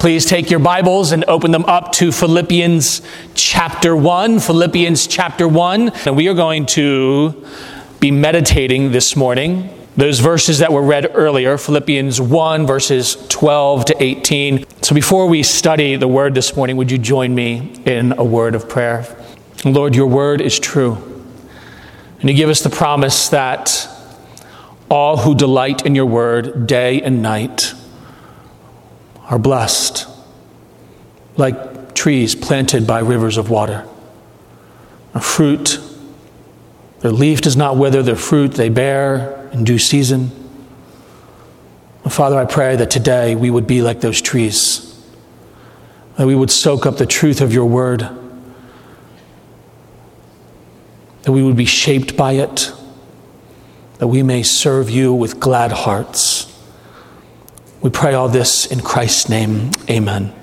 Please take your Bibles and open them up to Philippians chapter 1. Philippians chapter 1. And we are going to be meditating this morning those verses that were read earlier, Philippians 1, verses 12 to 18. So before we study the word this morning, would you join me in a word of prayer? Lord, your word is true. And you give us the promise that all who delight in your word day and night are blessed, like trees planted by rivers of water. A fruit, their leaf does not wither, their fruit they bear in due season. Father, I pray that today we would be like those trees, that we would soak up the truth of your word, that we would be shaped by it, that we may serve you with glad hearts. We pray all this in Christ's name. Amen.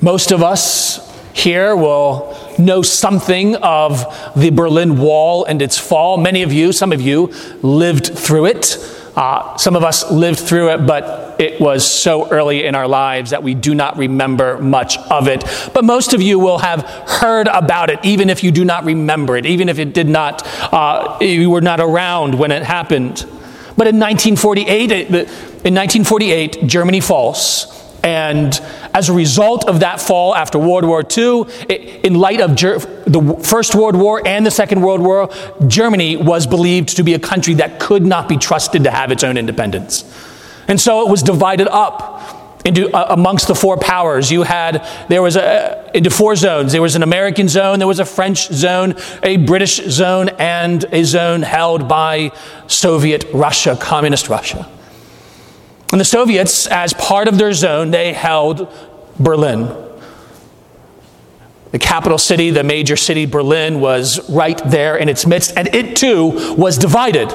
Most of us here will know something of the Berlin Wall and its fall. Many of you, some of you, lived through it. Uh, some of us lived through it, but it was so early in our lives that we do not remember much of it. But most of you will have heard about it, even if you do not remember it, even if it did not, uh, you were not around when it happened. But in 1948, in 1948, Germany falls. And as a result of that fall after World War II, in light of the First World War and the Second World War, Germany was believed to be a country that could not be trusted to have its own independence. And so it was divided up into uh, amongst the four powers. You had there was a into four zones. There was an American zone, there was a French zone, a British zone, and a zone held by Soviet Russia, communist Russia. And the Soviets, as part of their zone, they held Berlin. The capital city, the major city, Berlin, was right there in its midst, and it too was divided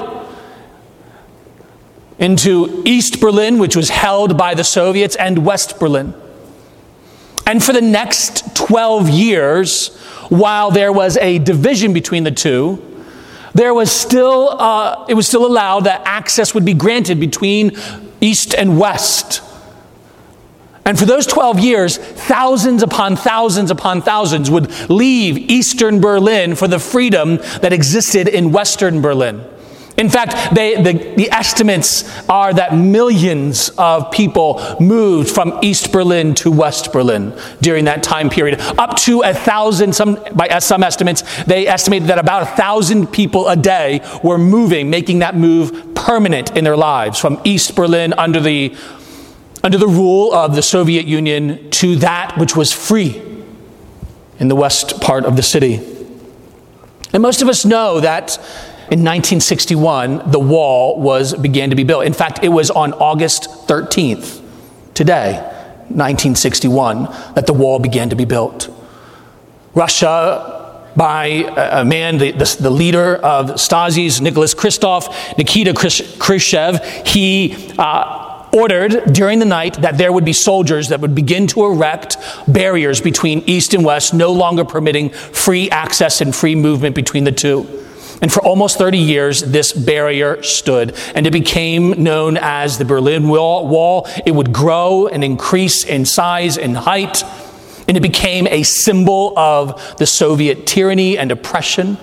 into East Berlin, which was held by the Soviets, and West Berlin. And for the next 12 years, while there was a division between the two, there was still, uh, it was still allowed that access would be granted between East and West. And for those 12 years, thousands upon thousands upon thousands would leave Eastern Berlin for the freedom that existed in Western Berlin. In fact, they, the, the estimates are that millions of people moved from East Berlin to West Berlin during that time period. Up to a thousand, some, by some estimates, they estimated that about a thousand people a day were moving, making that move permanent in their lives from East Berlin under the, under the rule of the Soviet Union to that which was free in the west part of the city. And most of us know that in 1961, the wall was began to be built. In fact, it was on August 13th, today, 1961, that the wall began to be built. Russia, by a man, the, the, the leader of Stasi's, Nicholas Kristov, Nikita Khrushchev, he uh, ordered during the night that there would be soldiers that would begin to erect barriers between East and West, no longer permitting free access and free movement between the two. And for almost 30 years, this barrier stood, and it became known as the Berlin Wall. It would grow and increase in size and height, and it became a symbol of the Soviet tyranny and oppression.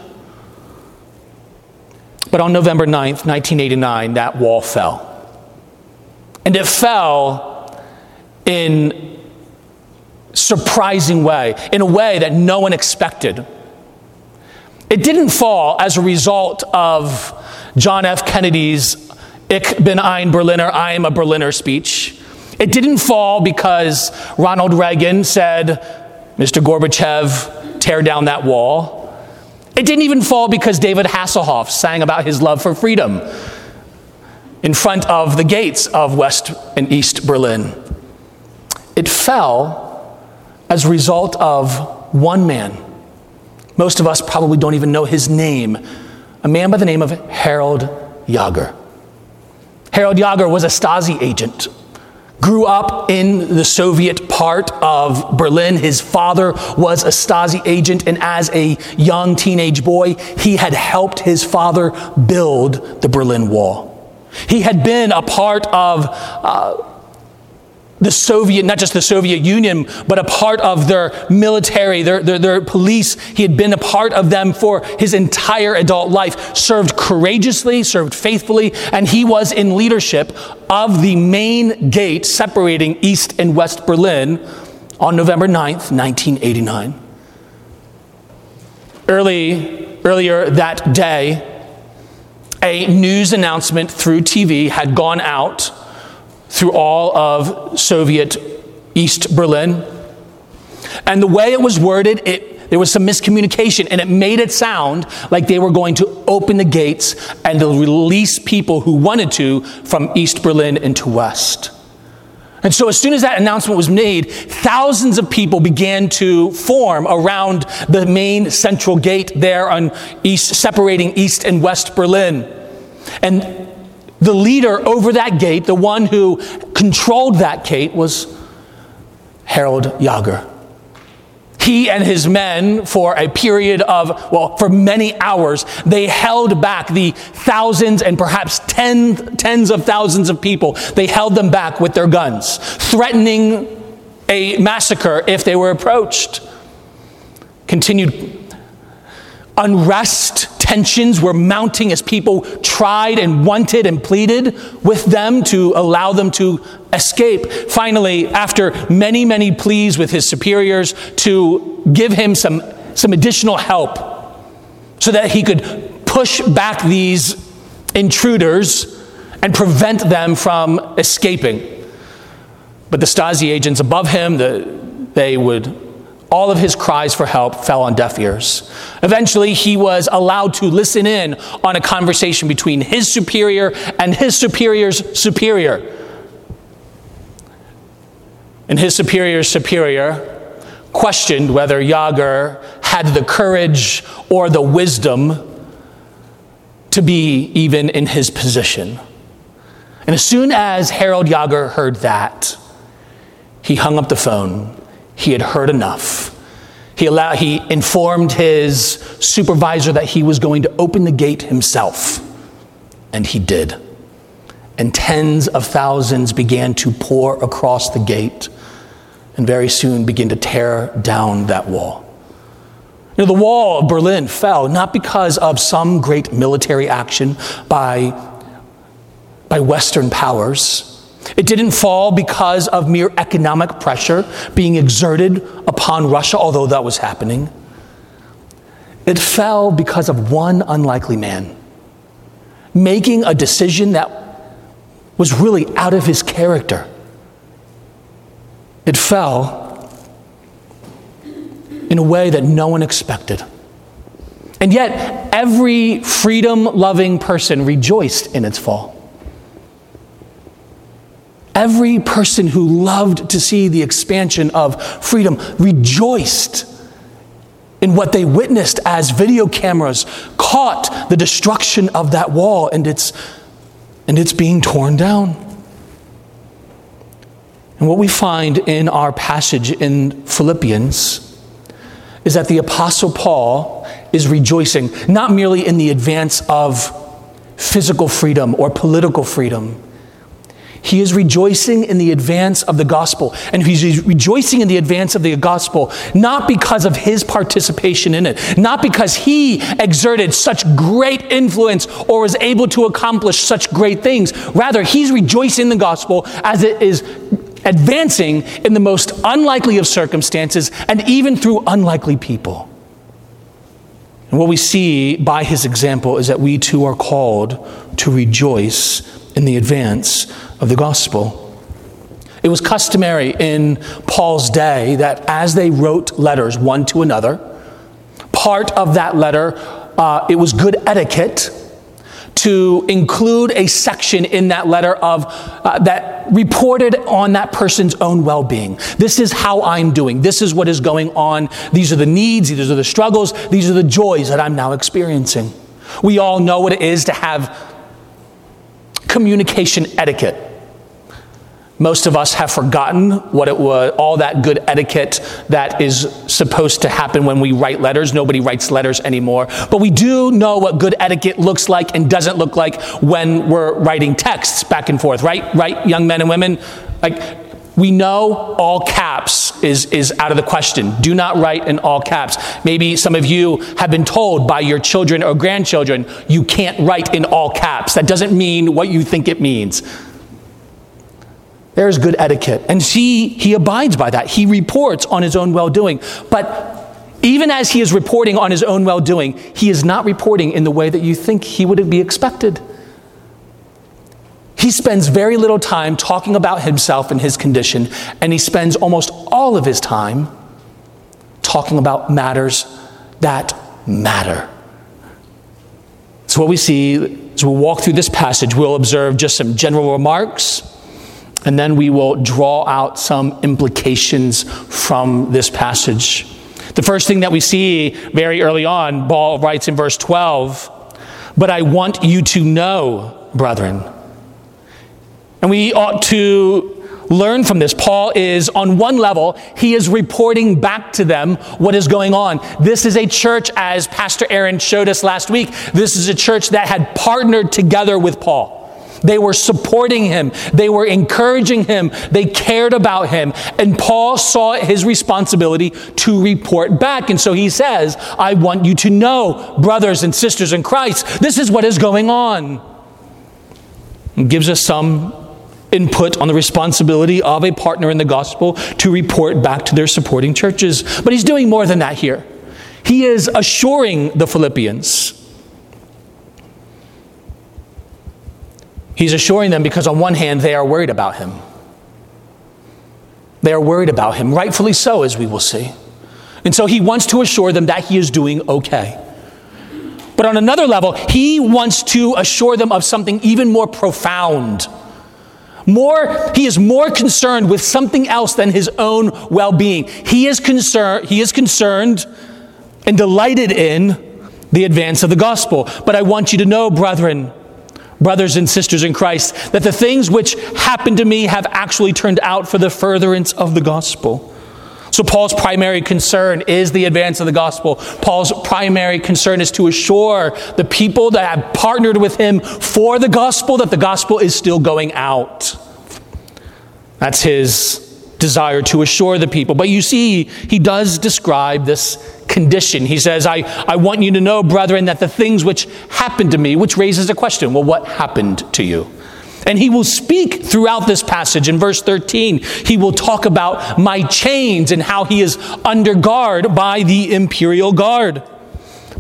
But on November 9th, 1989, that wall fell. And it fell in surprising way, in a way that no one expected. It didn't fall as a result of John F. Kennedy's Ich bin ein Berliner, I am a Berliner speech. It didn't fall because Ronald Reagan said, Mr. Gorbachev, tear down that wall. It didn't even fall because David Hasselhoff sang about his love for freedom in front of the gates of West and East Berlin. It fell as a result of one man most of us probably don't even know his name. A man by the name of Harald Jäger. Harald Jäger was a Stasi agent. Grew up in the Soviet part of Berlin. His father was a Stasi agent, and as a young teenage boy, he had helped his father build the Berlin Wall. He had been a part of uh, the Soviet, not just the Soviet Union, but a part of their military, their, their, their, police. He had been a part of them for his entire adult life, served courageously, served faithfully, and he was in leadership of the main gate separating East and West Berlin on November 9th, 1989. Early, earlier that day, a news announcement through TV had gone out through all of Soviet East Berlin. And the way it was worded, it, there was some miscommunication, and it made it sound like they were going to open the gates and release people who wanted to from East Berlin into West. And so, as soon as that announcement was made, thousands of people began to form around the main central gate there on east, separating East and West Berlin. And the leader over that gate, the one who controlled that gate, was Harald Jäger. He and his men, for a period of, well, for many hours, they held back the thousands and perhaps ten, tens of thousands of people. They held them back with their guns, threatening a massacre if they were approached. Continued unrest tensions were mounting as people tried and wanted and pleaded with them to allow them to escape. Finally, after many, many pleas with his superiors to give him some, some additional help so that he could push back these intruders and prevent them from escaping. But the Stasi agents above him, the, they would all of his cries for help fell on deaf ears. Eventually, he was allowed to listen in on a conversation between his superior and his superior's superior. And his superior's superior questioned whether Jäger had the courage or the wisdom to be even in his position. And as soon as Harald Jäger heard that, he hung up the phone he had heard enough. He, allowed, he informed his supervisor that he was going to open the gate himself, and he did. And tens of thousands began to pour across the gate and very soon begin to tear down that wall. You know, the wall of Berlin fell not because of some great military action by, by Western powers it didn't fall because of mere economic pressure being exerted upon Russia, although that was happening. It fell because of one unlikely man making a decision that was really out of his character. It fell in a way that no one expected. And yet, every freedom loving person rejoiced in its fall. Every person who loved to see the expansion of freedom rejoiced in what they witnessed as video cameras caught the destruction of that wall and its, and it's being torn down. And what we find in our passage in Philippians is that the Apostle Paul is rejoicing not merely in the advance of physical freedom or political freedom he is rejoicing in the advance of the gospel. And he's rejoicing in the advance of the gospel, not because of his participation in it, not because he exerted such great influence or was able to accomplish such great things. Rather, he's rejoicing in the gospel as it is advancing in the most unlikely of circumstances and even through unlikely people. And what we see by his example is that we too are called to rejoice in the advance of the gospel. It was customary in Paul's day that as they wrote letters one to another, part of that letter, uh, it was good etiquette to include a section in that letter of uh, that reported on that person's own well-being. This is how I'm doing. This is what is going on. These are the needs, these are the struggles, these are the joys that I'm now experiencing. We all know what it is to have communication etiquette. Most of us have forgotten what it was, all that good etiquette that is supposed to happen when we write letters. Nobody writes letters anymore. But we do know what good etiquette looks like and doesn't look like when we're writing texts back and forth, right? Right, young men and women? Like, We know all caps is, is out of the question. Do not write in all caps. Maybe some of you have been told by your children or grandchildren, you can't write in all caps. That doesn't mean what you think it means. There's good etiquette. And he, he abides by that. He reports on his own well doing. But even as he is reporting on his own well doing, he is not reporting in the way that you think he would be expected. He spends very little time talking about himself and his condition, and he spends almost all of his time talking about matters that matter. So, what we see as we walk through this passage, we'll observe just some general remarks, and then we will draw out some implications from this passage. The first thing that we see very early on, Paul writes in verse 12, But I want you to know, brethren, and we ought to learn from this. Paul is, on one level, he is reporting back to them what is going on. This is a church, as Pastor Aaron showed us last week, this is a church that had partnered together with Paul. They were supporting him. They were encouraging him. They cared about him. And Paul saw his responsibility to report back. And so he says, I want you to know, brothers and sisters in Christ, this is what is going on. And gives us some input on the responsibility of a partner in the gospel to report back to their supporting churches. But he's doing more than that here. He is assuring the Philippians. He's assuring them because, on one hand, they are worried about him. They are worried about him, rightfully so, as we will see. And so he wants to assure them that he is doing okay. But on another level, he wants to assure them of something even more profound more, he is more concerned with something else than his own well-being. He is concerned, he is concerned and delighted in the advance of the gospel. But I want you to know, brethren, brothers and sisters in Christ, that the things which happened to me have actually turned out for the furtherance of the gospel. So, Paul's primary concern is the advance of the gospel. Paul's primary concern is to assure the people that have partnered with him for the gospel that the gospel is still going out. That's his desire to assure the people. But you see, he does describe this condition. He says, I, I want you to know, brethren, that the things which happened to me, which raises a question well, what happened to you? And he will speak throughout this passage. In verse 13, he will talk about my chains and how he is under guard by the imperial guard.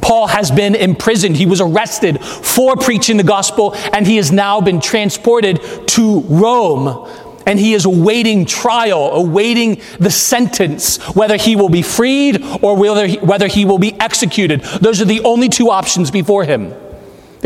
Paul has been imprisoned. He was arrested for preaching the gospel, and he has now been transported to Rome. And he is awaiting trial, awaiting the sentence, whether he will be freed or whether he, whether he will be executed. Those are the only two options before him.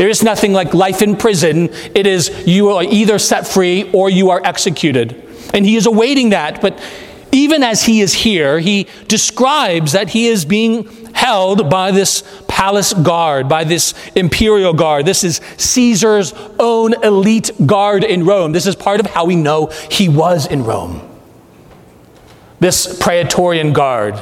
There is nothing like life in prison. It is you are either set free or you are executed. And he is awaiting that. But even as he is here, he describes that he is being held by this palace guard, by this imperial guard. This is Caesar's own elite guard in Rome. This is part of how we know he was in Rome. This Praetorian guard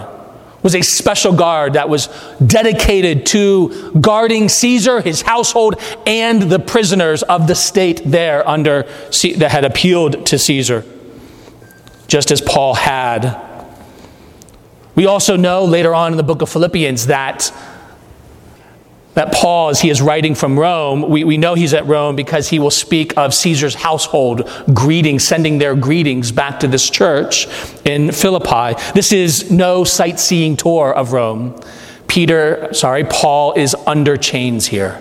was a special guard that was dedicated to guarding Caesar, his household, and the prisoners of the state there under that had appealed to Caesar, just as Paul had. We also know later on in the book of Philippians that that Paul, as he is writing from Rome, we, we know he's at Rome because he will speak of Caesar's household greeting, sending their greetings back to this church in Philippi. This is no sightseeing tour of Rome. Peter, sorry, Paul is under chains here.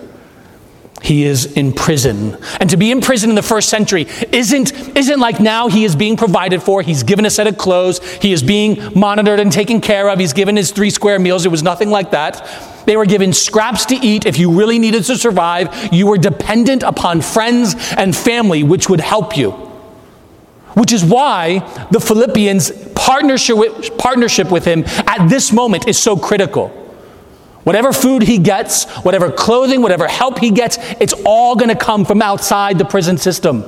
He is in prison. And to be in prison in the first century isn't, isn't like now he is being provided for. He's given a set of clothes. He is being monitored and taken care of. He's given his three square meals. It was nothing like that. They were given scraps to eat if you really needed to survive. You were dependent upon friends and family, which would help you. Which is why the Philippians' partnership with, him at this moment is so critical. Whatever food he gets, whatever clothing, whatever help he gets, it's all going to come from outside the prison system.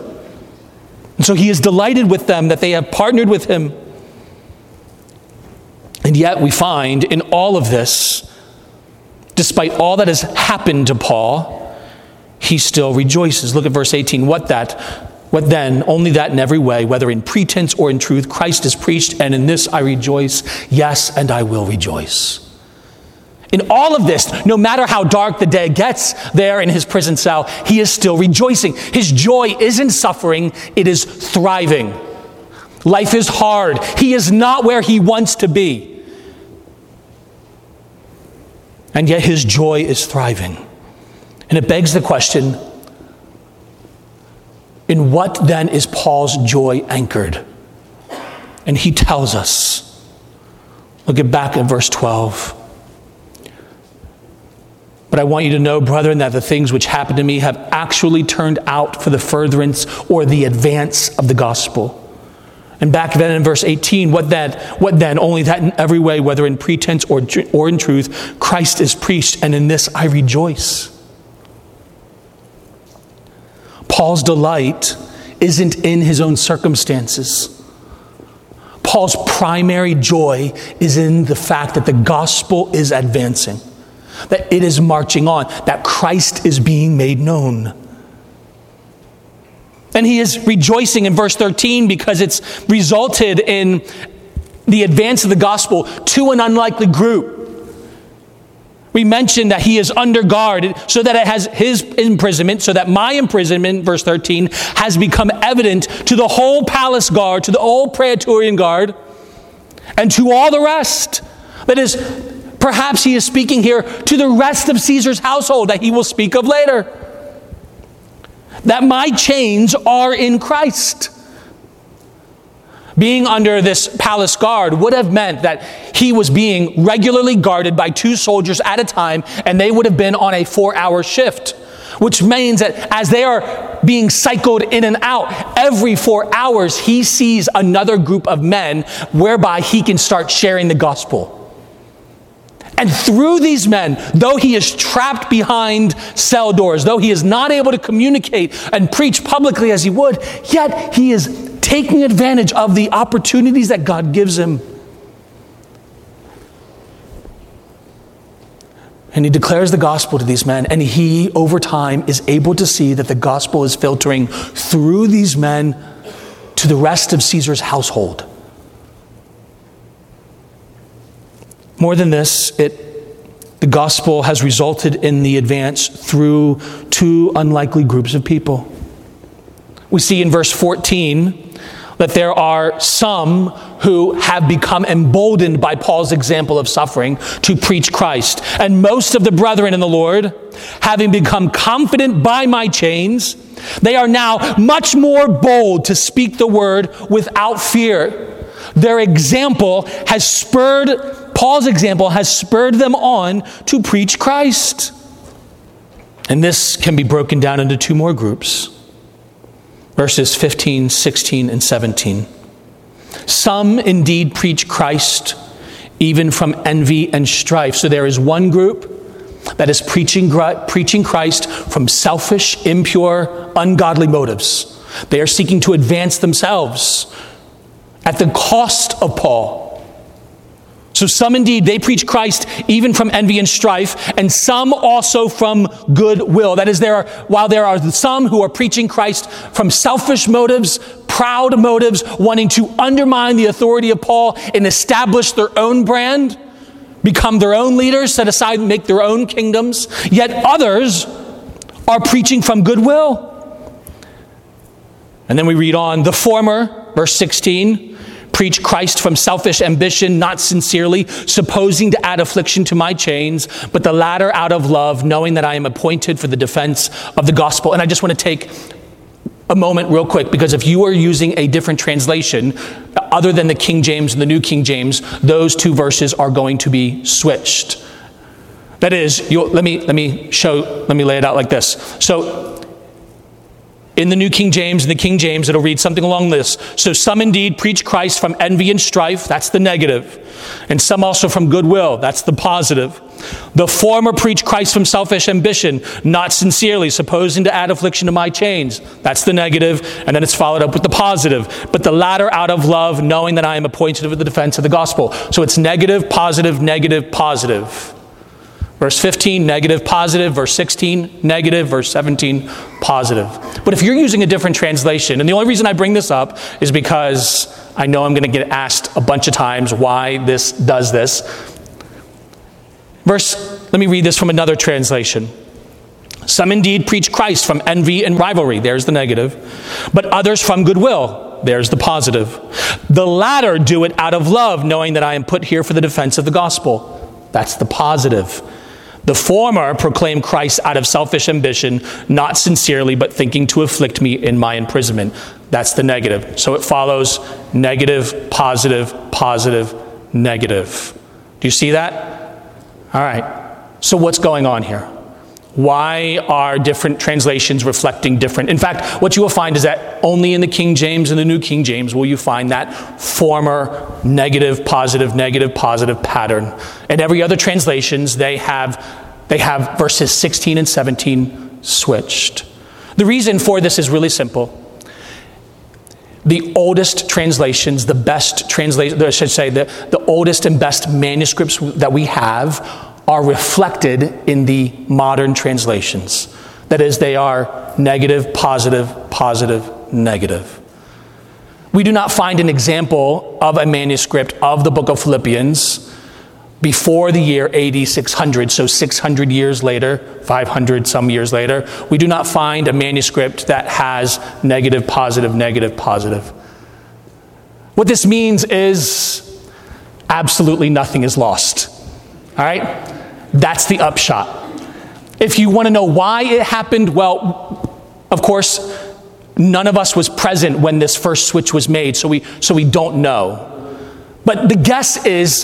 And so he is delighted with them that they have partnered with him. And yet we find in all of this despite all that has happened to Paul, he still rejoices. Look at verse 18. What that? What then? Only that in every way, whether in pretense or in truth, Christ is preached, and in this I rejoice. Yes, and I will rejoice. In all of this, no matter how dark the day gets there in his prison cell, he is still rejoicing. His joy isn't suffering, it is thriving. Life is hard. He is not where he wants to be. And yet his joy is thriving. And it begs the question in what then is Paul's joy anchored? And he tells us. Look at back at verse 12. But I want you to know, brethren, that the things which happened to me have actually turned out for the furtherance or the advance of the gospel. And back then in verse 18, what then? What then? Only that in every way, whether in pretense or, or in truth, Christ is preached, and in this I rejoice. Paul's delight isn't in his own circumstances. Paul's primary joy is in the fact that the gospel is advancing, that it is marching on, that Christ is being made known. And he is rejoicing in verse 13 because it's resulted in the advance of the gospel to an unlikely group. We mentioned that he is under guard so that it has his imprisonment, so that my imprisonment, verse 13, has become evident to the whole palace guard, to the whole Praetorian guard, and to all the rest. That is, perhaps he is speaking here to the rest of Caesar's household that he will speak of later. That my chains are in Christ. Being under this palace guard would have meant that he was being regularly guarded by two soldiers at a time, and they would have been on a four hour shift. Which means that as they are being cycled in and out, every four hours he sees another group of men whereby he can start sharing the gospel. And through these men, though he is trapped behind cell doors, though he is not able to communicate and preach publicly as he would, yet he is taking advantage of the opportunities that God gives him. And he declares the gospel to these men, and he, over time, is able to see that the gospel is filtering through these men to the rest of Caesar's household. More than this, it, the gospel has resulted in the advance through two unlikely groups of people. We see in verse 14 that there are some who have become emboldened by Paul's example of suffering to preach Christ. And most of the brethren in the Lord, having become confident by my chains, they are now much more bold to speak the word without fear. Their example has spurred, Paul's example has spurred them on to preach Christ. And this can be broken down into two more groups verses 15, 16, and 17. Some indeed preach Christ even from envy and strife. So there is one group that is preaching, preaching Christ from selfish, impure, ungodly motives. They are seeking to advance themselves at the cost of Paul. So some indeed, they preach Christ even from envy and strife, and some also from goodwill. That is, there are, while there are some who are preaching Christ from selfish motives, proud motives, wanting to undermine the authority of Paul and establish their own brand, become their own leaders, set aside and make their own kingdoms, yet others are preaching from goodwill. And then we read on the former, verse 16 preach Christ from selfish ambition, not sincerely, supposing to add affliction to my chains, but the latter out of love, knowing that I am appointed for the defense of the gospel. And I just want to take a moment real quick because if you are using a different translation other than the King James and the New King James, those two verses are going to be switched. That is, let me let me show let me lay it out like this. So in the New King James and the King James, it'll read something along this. So some indeed preach Christ from envy and strife, that's the negative, and some also from goodwill, that's the positive. The former preach Christ from selfish ambition, not sincerely, supposing to add affliction to my chains, that's the negative, and then it's followed up with the positive. But the latter out of love, knowing that I am appointed for the defense of the gospel. So it's negative, positive, negative, positive. Verse 15, negative, positive. Verse 16, negative. Verse 17, positive. But if you're using a different translation, and the only reason I bring this up is because I know I'm going to get asked a bunch of times why this does this. Verse, let me read this from another translation. Some indeed preach Christ from envy and rivalry. There's the negative. But others from goodwill. There's the positive. The latter do it out of love, knowing that I am put here for the defense of the gospel. That's the positive. The former proclaim Christ out of selfish ambition, not sincerely, but thinking to afflict me in my imprisonment. That's the negative. So it follows negative, positive, positive, negative. Do you see that? All right. So what's going on here? Why are different translations reflecting different? In fact, what you will find is that only in the King James and the New King James will you find that former negative, positive, negative, positive pattern. And every other translations, they have, they have verses 16 and 17 switched. The reason for this is really simple. The oldest translations, the best translations, I should say, the, the oldest and best manuscripts that we have are reflected in the modern translations. That is, they are negative, positive, positive, negative. We do not find an example of a manuscript of the book of Philippians before the year AD 600, so 600 years later, 500 some years later. We do not find a manuscript that has negative, positive, negative, positive. What this means is absolutely nothing is lost. All right? That's the upshot. If you want to know why it happened, well, of course, none of us was present when this first switch was made, so we, so we don't know. But the guess is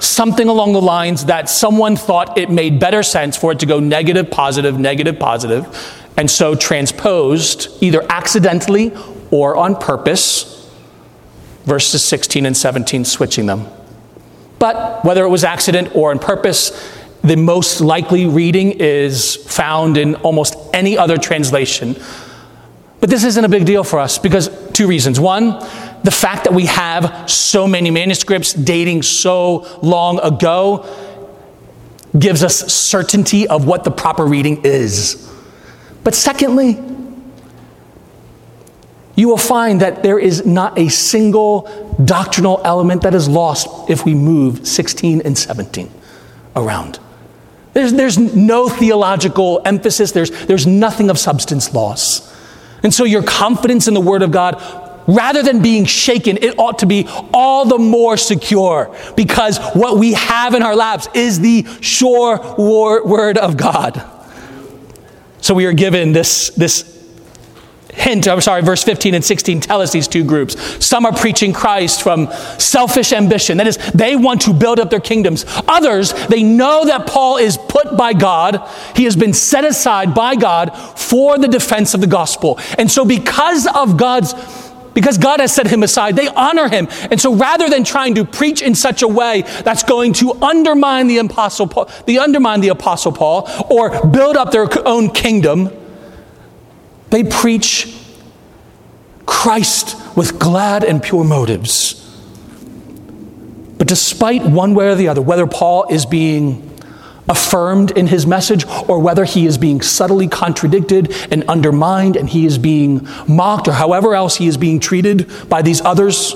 something along the lines that someone thought it made better sense for it to go negative, positive, negative, positive, and so transposed either accidentally or on purpose verses 16 and 17, switching them. But whether it was accident or on purpose, the most likely reading is found in almost any other translation. But this isn't a big deal for us because two reasons. One, the fact that we have so many manuscripts dating so long ago gives us certainty of what the proper reading is. But secondly, you will find that there is not a single doctrinal element that is lost if we move 16 and 17 around. There's, there's no theological emphasis, there's, there's nothing of substance loss. And so your confidence in the Word of God, rather than being shaken, it ought to be all the more secure because what we have in our laps is the sure Word of God. So we are given this, this hint, I'm sorry, verse 15 and 16 tell us these two groups. Some are preaching Christ from selfish ambition. That is, they want to build up their kingdoms. Others, they know that Paul is put by God, he has been set aside by God for the defense of the gospel. And so, because of God's because God has set him aside, they honor him. And so rather than trying to preach in such a way that's going to undermine the apostle Paul, the undermine the apostle Paul or build up their own kingdom, they preach Christ with glad and pure motives. But despite one way or the other, whether Paul is being affirmed in his message or whether he is being subtly contradicted and undermined and he is being mocked or however else he is being treated by these others,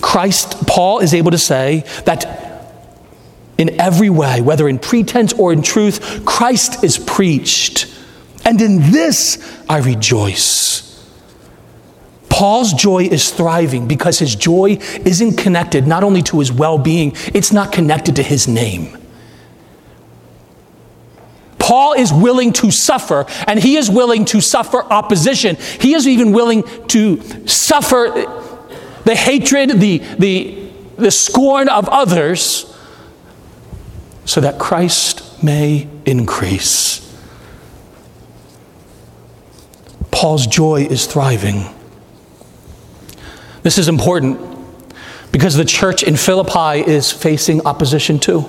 Christ, Paul is able to say that in every way, whether in pretense or in truth, Christ is preached. And in this I rejoice. Paul's joy is thriving because his joy isn't connected not only to his well being, it's not connected to his name. Paul is willing to suffer, and he is willing to suffer opposition. He is even willing to suffer the hatred, the, the, the scorn of others, so that Christ may increase. Paul's joy is thriving. This is important because the church in Philippi is facing opposition too,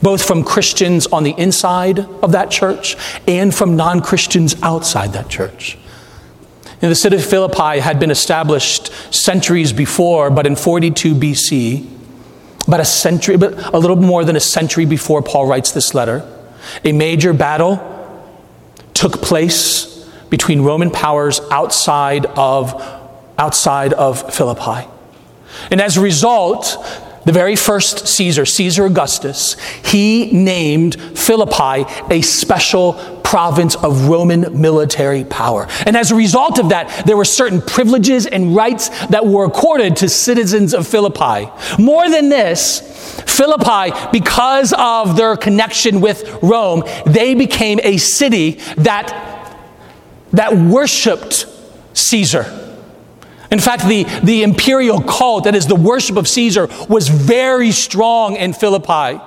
both from Christians on the inside of that church and from non Christians outside that church. And the city of Philippi had been established centuries before, but in 42 BC, about a century, but a little more than a century before Paul writes this letter. A major battle took place between Roman powers outside of, outside of Philippi. And as a result, the very first Caesar, Caesar Augustus, he named Philippi a special province of Roman military power. And as a result of that, there were certain privileges and rights that were accorded to citizens of Philippi. More than this, Philippi, because of their connection with Rome, they became a city that, that worshiped Caesar. In fact, the, the imperial cult, that is the worship of Caesar, was very strong in Philippi.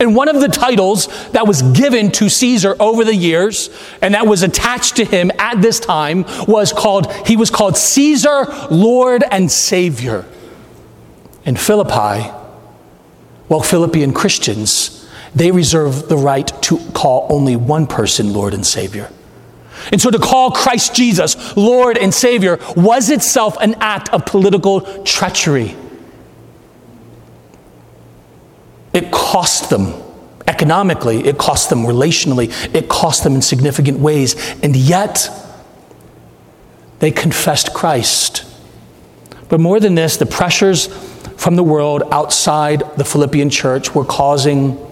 And one of the titles that was given to Caesar over the years and that was attached to him at this time was called, he was called Caesar, Lord and Savior. In Philippi, well, Philippian Christians, they reserve the right to call only one person Lord and Savior. And so to call Christ Jesus Lord and Savior was itself an act of political treachery. It cost them economically, it cost them relationally, it cost them in significant ways, and yet they confessed Christ. But more than this, the pressures from the world outside the Philippian church were causing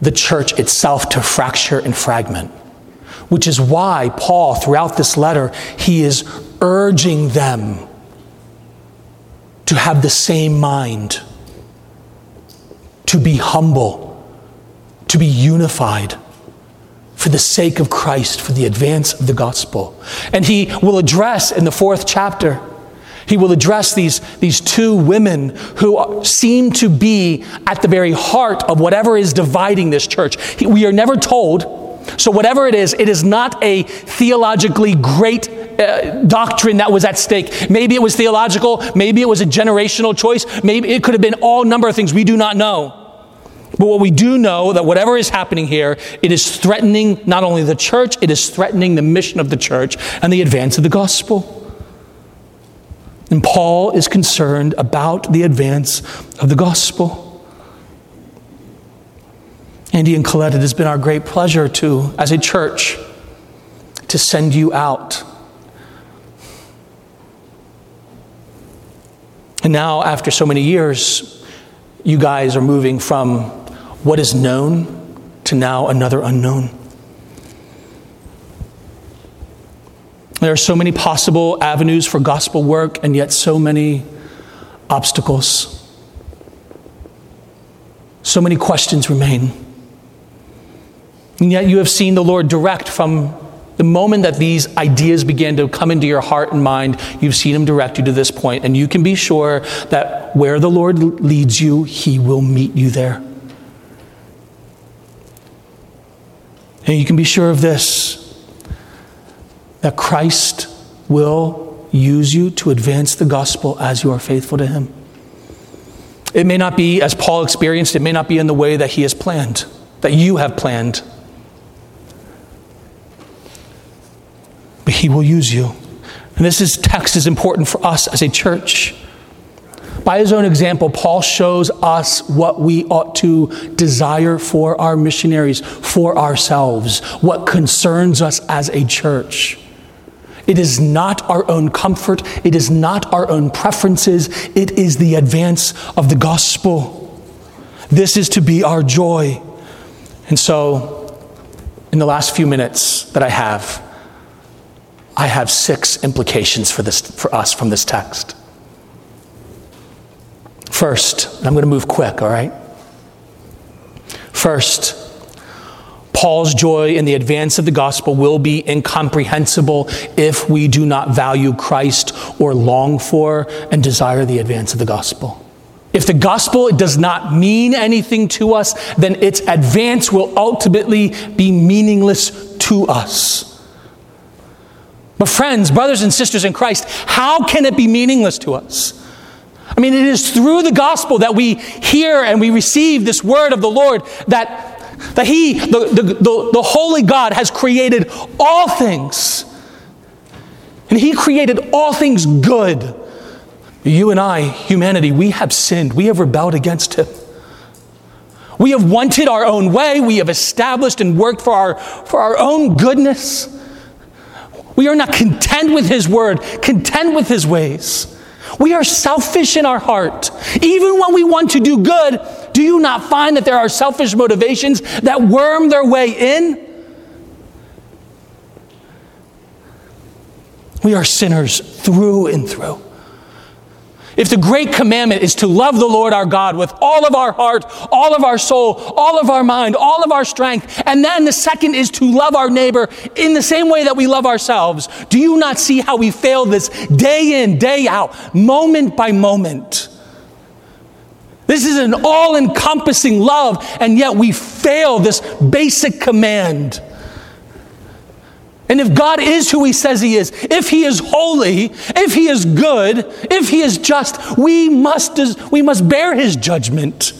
the church itself to fracture and fragment which is why Paul, throughout this letter, he is urging them to have the same mind, to be humble, to be unified for the sake of Christ, for the advance of the gospel. And he will address in the fourth chapter, he will address these, these two women who seem to be at the very heart of whatever is dividing this church. He, we are never told so, whatever it is, it is not a theologically great uh, doctrine that was at stake. Maybe it was theological, maybe it was a generational choice, maybe it could have been all number of things we do not know. But what we do know that whatever is happening here, it is threatening not only the church, it is threatening the mission of the church and the advance of the gospel. And Paul is concerned about the advance of the gospel. Andy and Colette, it has been our great pleasure to, as a church, to send you out. And now, after so many years, you guys are moving from what is known to now another unknown. There are so many possible avenues for gospel work, and yet so many obstacles. So many questions remain. And yet you have seen the Lord direct from the moment that these ideas began to come into your heart and mind, you've seen Him direct you to this point, and you can be sure that where the Lord leads you, He will meet you there. And you can be sure of this that Christ will use you to advance the gospel as you are faithful to Him. It may not be as Paul experienced, it may not be in the way that he has planned, that you have planned. He will use you. And this is, text is important for us as a church. By his own example, Paul shows us what we ought to desire for our missionaries, for ourselves, what concerns us as a church. It is not our own comfort, it is not our own preferences, it is the advance of the gospel. This is to be our joy. And so, in the last few minutes that I have, I have six implications for, this, for us from this text. First, I'm going to move quick, all right? First, Paul's joy in the advance of the gospel will be incomprehensible if we do not value Christ or long for and desire the advance of the gospel. If the gospel does not mean anything to us, then its advance will ultimately be meaningless to us. But, friends, brothers and sisters in Christ, how can it be meaningless to us? I mean, it is through the gospel that we hear and we receive this word of the Lord that, that He, the, the, the, the holy God, has created all things. And He created all things good. You and I, humanity, we have sinned, we have rebelled against Him. We have wanted our own way. We have established and worked for our, for our own goodness. We are not content with His word, content with His ways. We are selfish in our heart. Even when we want to do good, do you not find that there are selfish motivations that worm their way in? We are sinners through and through. If the great commandment is to love the Lord our God with all of our heart, all of our soul, all of our mind, all of our strength, and then the second is to love our neighbor in the same way that we love ourselves, do you not see how we fail this day in, day out, moment by moment? This is an all encompassing love, and yet we fail this basic command. And if God is who He says He is, if He is holy, if He is good, if He is just, we must, we must bear His judgment.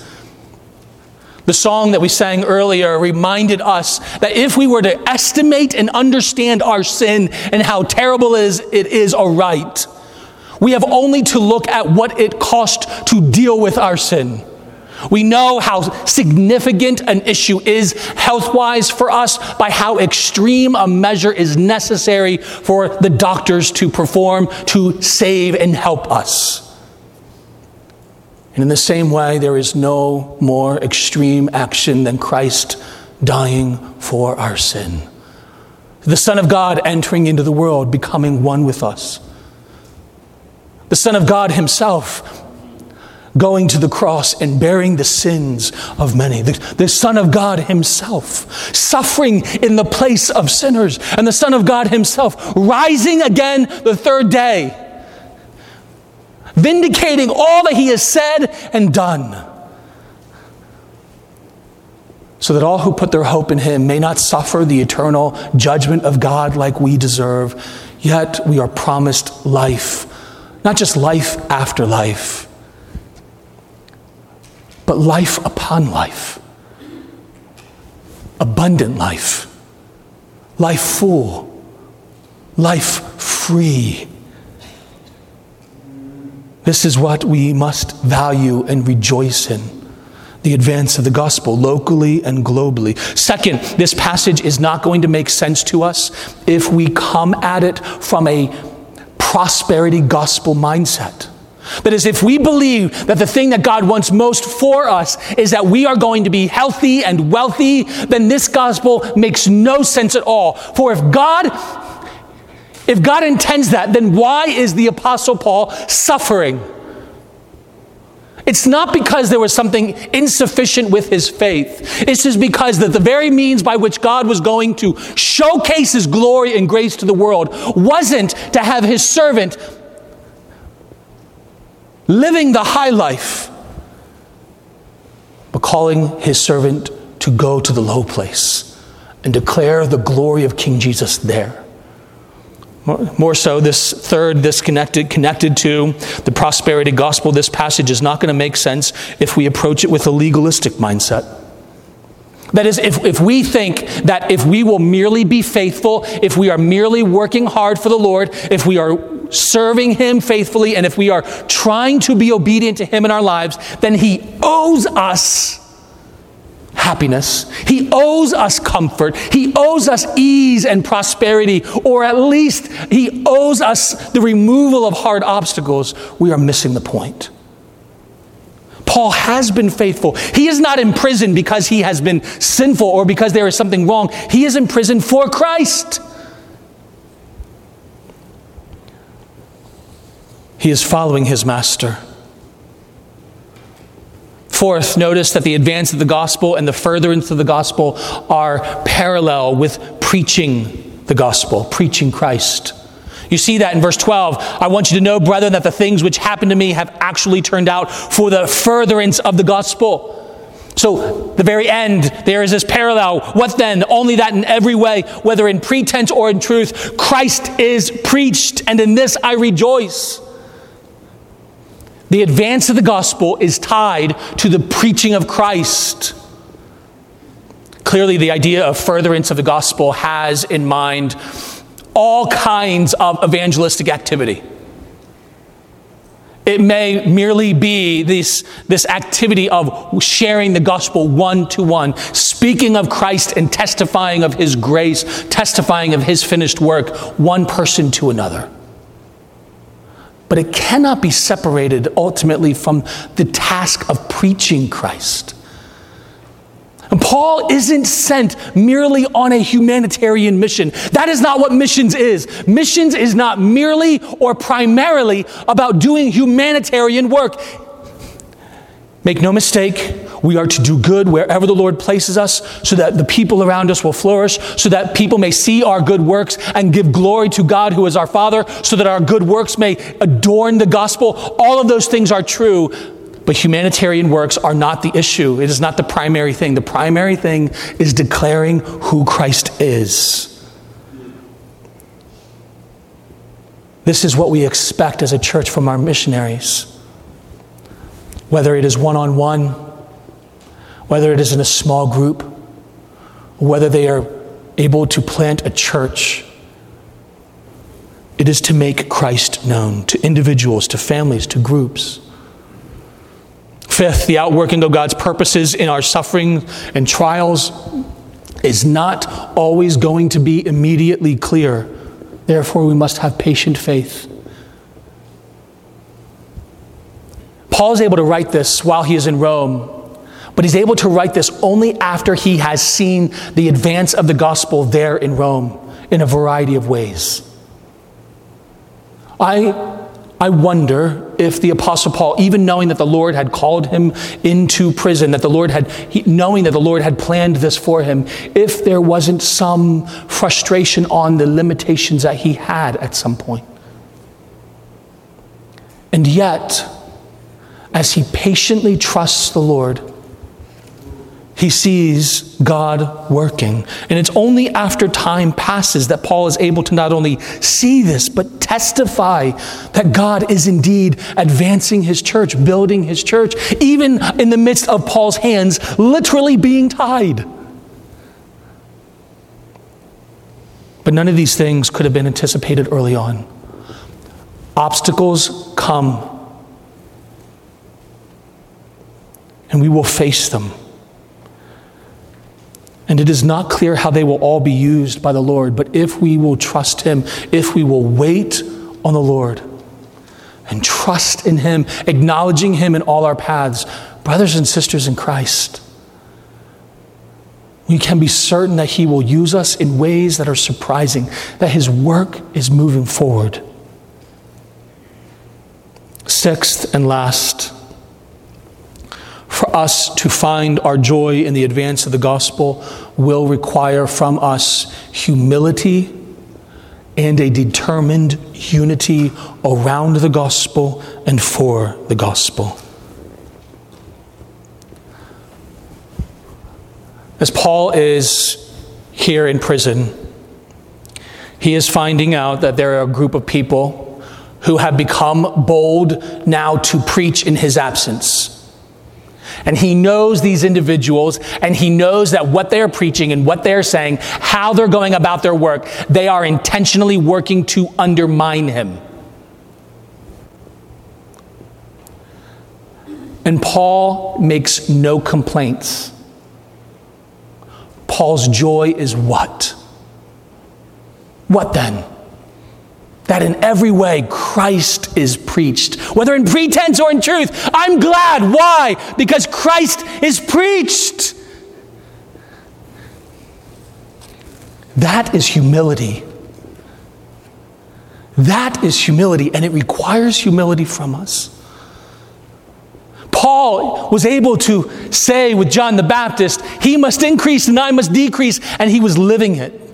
The song that we sang earlier reminded us that if we were to estimate and understand our sin and how terrible it is, it is aright, we have only to look at what it cost to deal with our sin. We know how significant an issue is health wise for us by how extreme a measure is necessary for the doctors to perform to save and help us. And in the same way, there is no more extreme action than Christ dying for our sin. The Son of God entering into the world, becoming one with us. The Son of God Himself going to the cross and bearing the sins of many. The, the, Son of God Himself, suffering in the place of sinners, and the Son of God Himself rising again the third day, vindicating all that He has said and done. So that all who put their hope in Him may not suffer the eternal judgment of God like we deserve, yet we are promised life, not just life after life but life upon life, abundant life, life full, life free. This is what we must value and rejoice in the advance of the gospel locally and globally. Second, this passage is not going to make sense to us if we come at it from a prosperity gospel mindset. That is, if we believe that the thing that God wants most for us is that we are going to be healthy and wealthy, then this gospel makes no sense at all. For if God if God intends that, then why is the apostle Paul suffering? It's not because there was something insufficient with his faith. It's just because that the very means by which God was going to showcase his glory and grace to the world wasn't to have his servant living the high life, but calling his servant to go to the low place and declare the glory of King Jesus there. More so, this third, this connected, connected to the prosperity gospel, this passage is not going to make sense if we approach it with a legalistic mindset. That is, if, if we think that if we will merely be faithful, if we are merely working hard for the Lord, if we are serving Him faithfully, and if we are trying to be obedient to Him in our lives, then He owes us happiness. He owes us comfort. He owes us ease and prosperity, or at least He owes us the removal of hard obstacles. We are missing the point. Paul has been faithful. He is not in prison because he has been sinful or because there is something wrong. He is in prison for Christ. He is following his master. Fourth, notice that the advance of the gospel and the furtherance of the gospel are parallel with preaching the gospel, preaching Christ. You see that in verse 12. I want you to know, brethren, that the things which happened to me have actually turned out for the furtherance of the gospel. So, the very end, there is this parallel. What then? Only that in every way, whether in pretense or in truth, Christ is preached, and in this I rejoice. The advance of the gospel is tied to the preaching of Christ. Clearly, the idea of furtherance of the gospel has in mind all kinds of evangelistic activity. It may merely be this, this activity of sharing the gospel one to one, speaking of Christ and testifying of his grace, testifying of his finished work, one person to another. But it cannot be separated ultimately from the task of preaching Christ. And Paul isn't sent merely on a humanitarian mission. That is not what missions is. Missions is not merely or primarily about doing humanitarian work. Make no mistake, we are to do good wherever the Lord places us so that the people around us will flourish, so that people may see our good works and give glory to God who is our Father, so that our good works may adorn the gospel. All of those things are true, but humanitarian works are not the issue. It is not the primary thing. The primary thing is declaring who Christ is. This is what we expect as a church from our missionaries. Whether it is one on one, whether it is in a small group, whether they are able to plant a church, it is to make Christ known to individuals, to families, to groups. Fifth, the outworking of God's purposes in our suffering and trials is not always going to be immediately clear. Therefore, we must have patient faith. Paul is able to write this while he is in Rome, but he's able to write this only after he has seen the advance of the gospel there in Rome in a variety of ways. I I wonder if the Apostle Paul, even knowing that the Lord had called him into prison, that the Lord had, he, knowing that the Lord had planned this for him, if there wasn't some frustration on the limitations that he had at some point. And yet, as he patiently trusts the Lord, he sees God working. And it's only after time passes that Paul is able to not only see this, but testify that God is indeed advancing his church, building his church, even in the midst of Paul's hands literally being tied. But none of these things could have been anticipated early on. Obstacles come, and we will face them. And it is not clear how they will all be used by the Lord, but if we will trust Him, if we will wait on the Lord and trust in Him, acknowledging Him in all our paths, brothers and sisters in Christ, we can be certain that He will use us in ways that are surprising, that His work is moving forward. Sixth and last, for us to find our joy in the advance of the gospel will require from us humility and a determined unity around the gospel and for the gospel. As Paul is here in prison, he is finding out that there are a group of people who have become bold now to preach in his absence. And he knows these individuals, and he knows that what they're preaching and what they're saying, how they're going about their work, they are intentionally working to undermine him. And Paul makes no complaints. Paul's joy is what? What then? That in every way Christ is preached, whether in pretense or in truth. I'm glad. Why? Because Christ is preached. That is humility. That is humility, and it requires humility from us. Paul was able to say with John the Baptist, He must increase and I must decrease, and he was living it.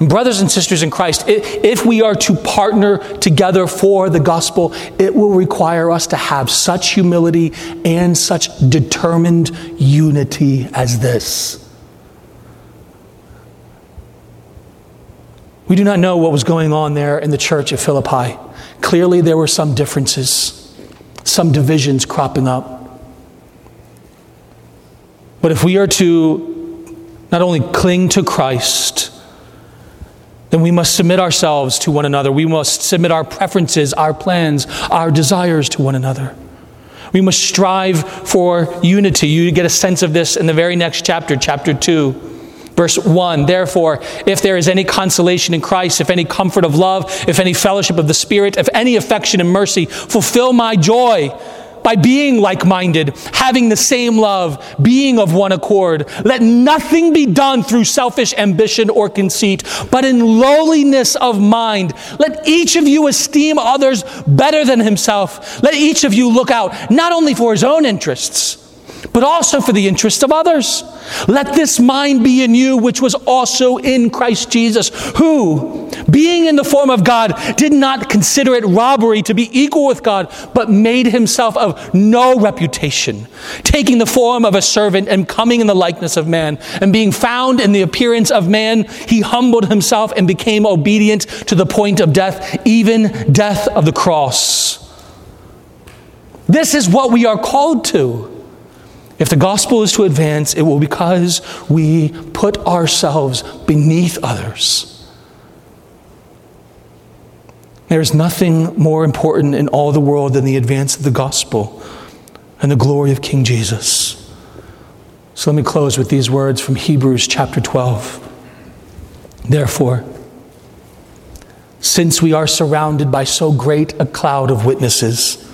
Brothers and sisters in Christ, if we are to partner together for the gospel, it will require us to have such humility and such determined unity as this. We do not know what was going on there in the church at Philippi. Clearly, there were some differences, some divisions cropping up. But if we are to not only cling to Christ, then we must submit ourselves to one another. We must submit our preferences, our plans, our desires to one another. We must strive for unity. You get a sense of this in the very next chapter, chapter 2. Verse 1 Therefore, if there is any consolation in Christ, if any comfort of love, if any fellowship of the Spirit, if any affection and mercy, fulfill my joy by being like minded, having the same love, being of one accord. Let nothing be done through selfish ambition or conceit, but in lowliness of mind. Let each of you esteem others better than himself. Let each of you look out not only for his own interests but also for the interest of others. Let this mind be in you, which was also in Christ Jesus, who, being in the form of God, did not consider it robbery to be equal with God, but made himself of no reputation, taking the form of a servant and coming in the likeness of man. And being found in the appearance of man, he humbled himself and became obedient to the point of death, even death of the cross. This is what we are called to. If the gospel is to advance, it will be because we put ourselves beneath others. There is nothing more important in all the world than the advance of the gospel and the glory of King Jesus. So let me close with these words from Hebrews chapter 12. Therefore, since we are surrounded by so great a cloud of witnesses,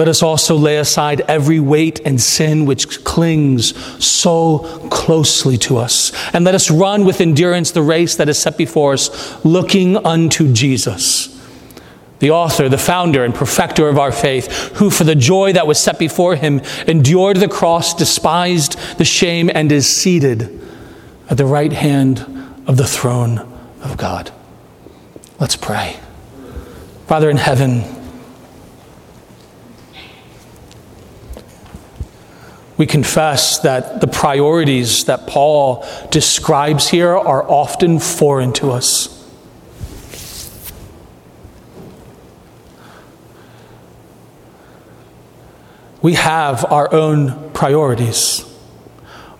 let us also lay aside every weight and sin which clings so closely to us. And let us run with endurance the race that is set before us, looking unto Jesus, the author, the founder, and perfecter of our faith, who for the joy that was set before him endured the cross, despised the shame, and is seated at the right hand of the throne of God. Let's pray. Father in heaven, We confess that the priorities that Paul describes here are often foreign to us. We have our own priorities,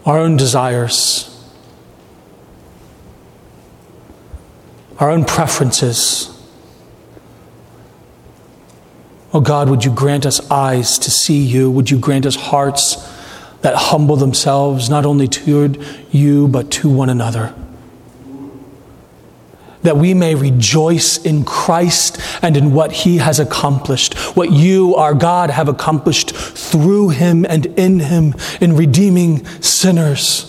our own desires, our own preferences. Oh God, would you grant us eyes to see you? Would you grant us hearts that humble themselves not only toward you, but to one another. That we may rejoice in Christ and in what he has accomplished, what you, our God, have accomplished through him and in him in redeeming sinners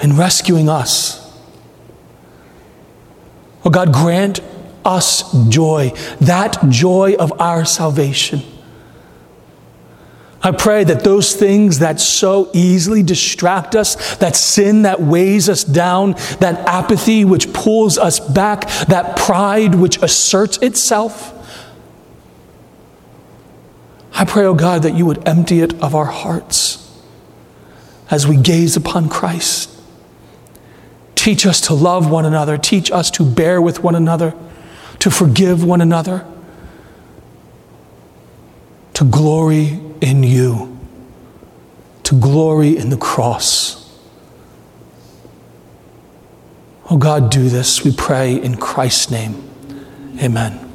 and rescuing us. Oh God, grant us joy, that joy of our salvation I pray that those things that so easily distract us, that sin that weighs us down, that apathy which pulls us back, that pride which asserts itself, I pray, oh God, that you would empty it of our hearts as we gaze upon Christ. Teach us to love one another, teach us to bear with one another, to forgive one another, to glory in you, to glory in the cross. Oh God, do this, we pray in Christ's name. Amen.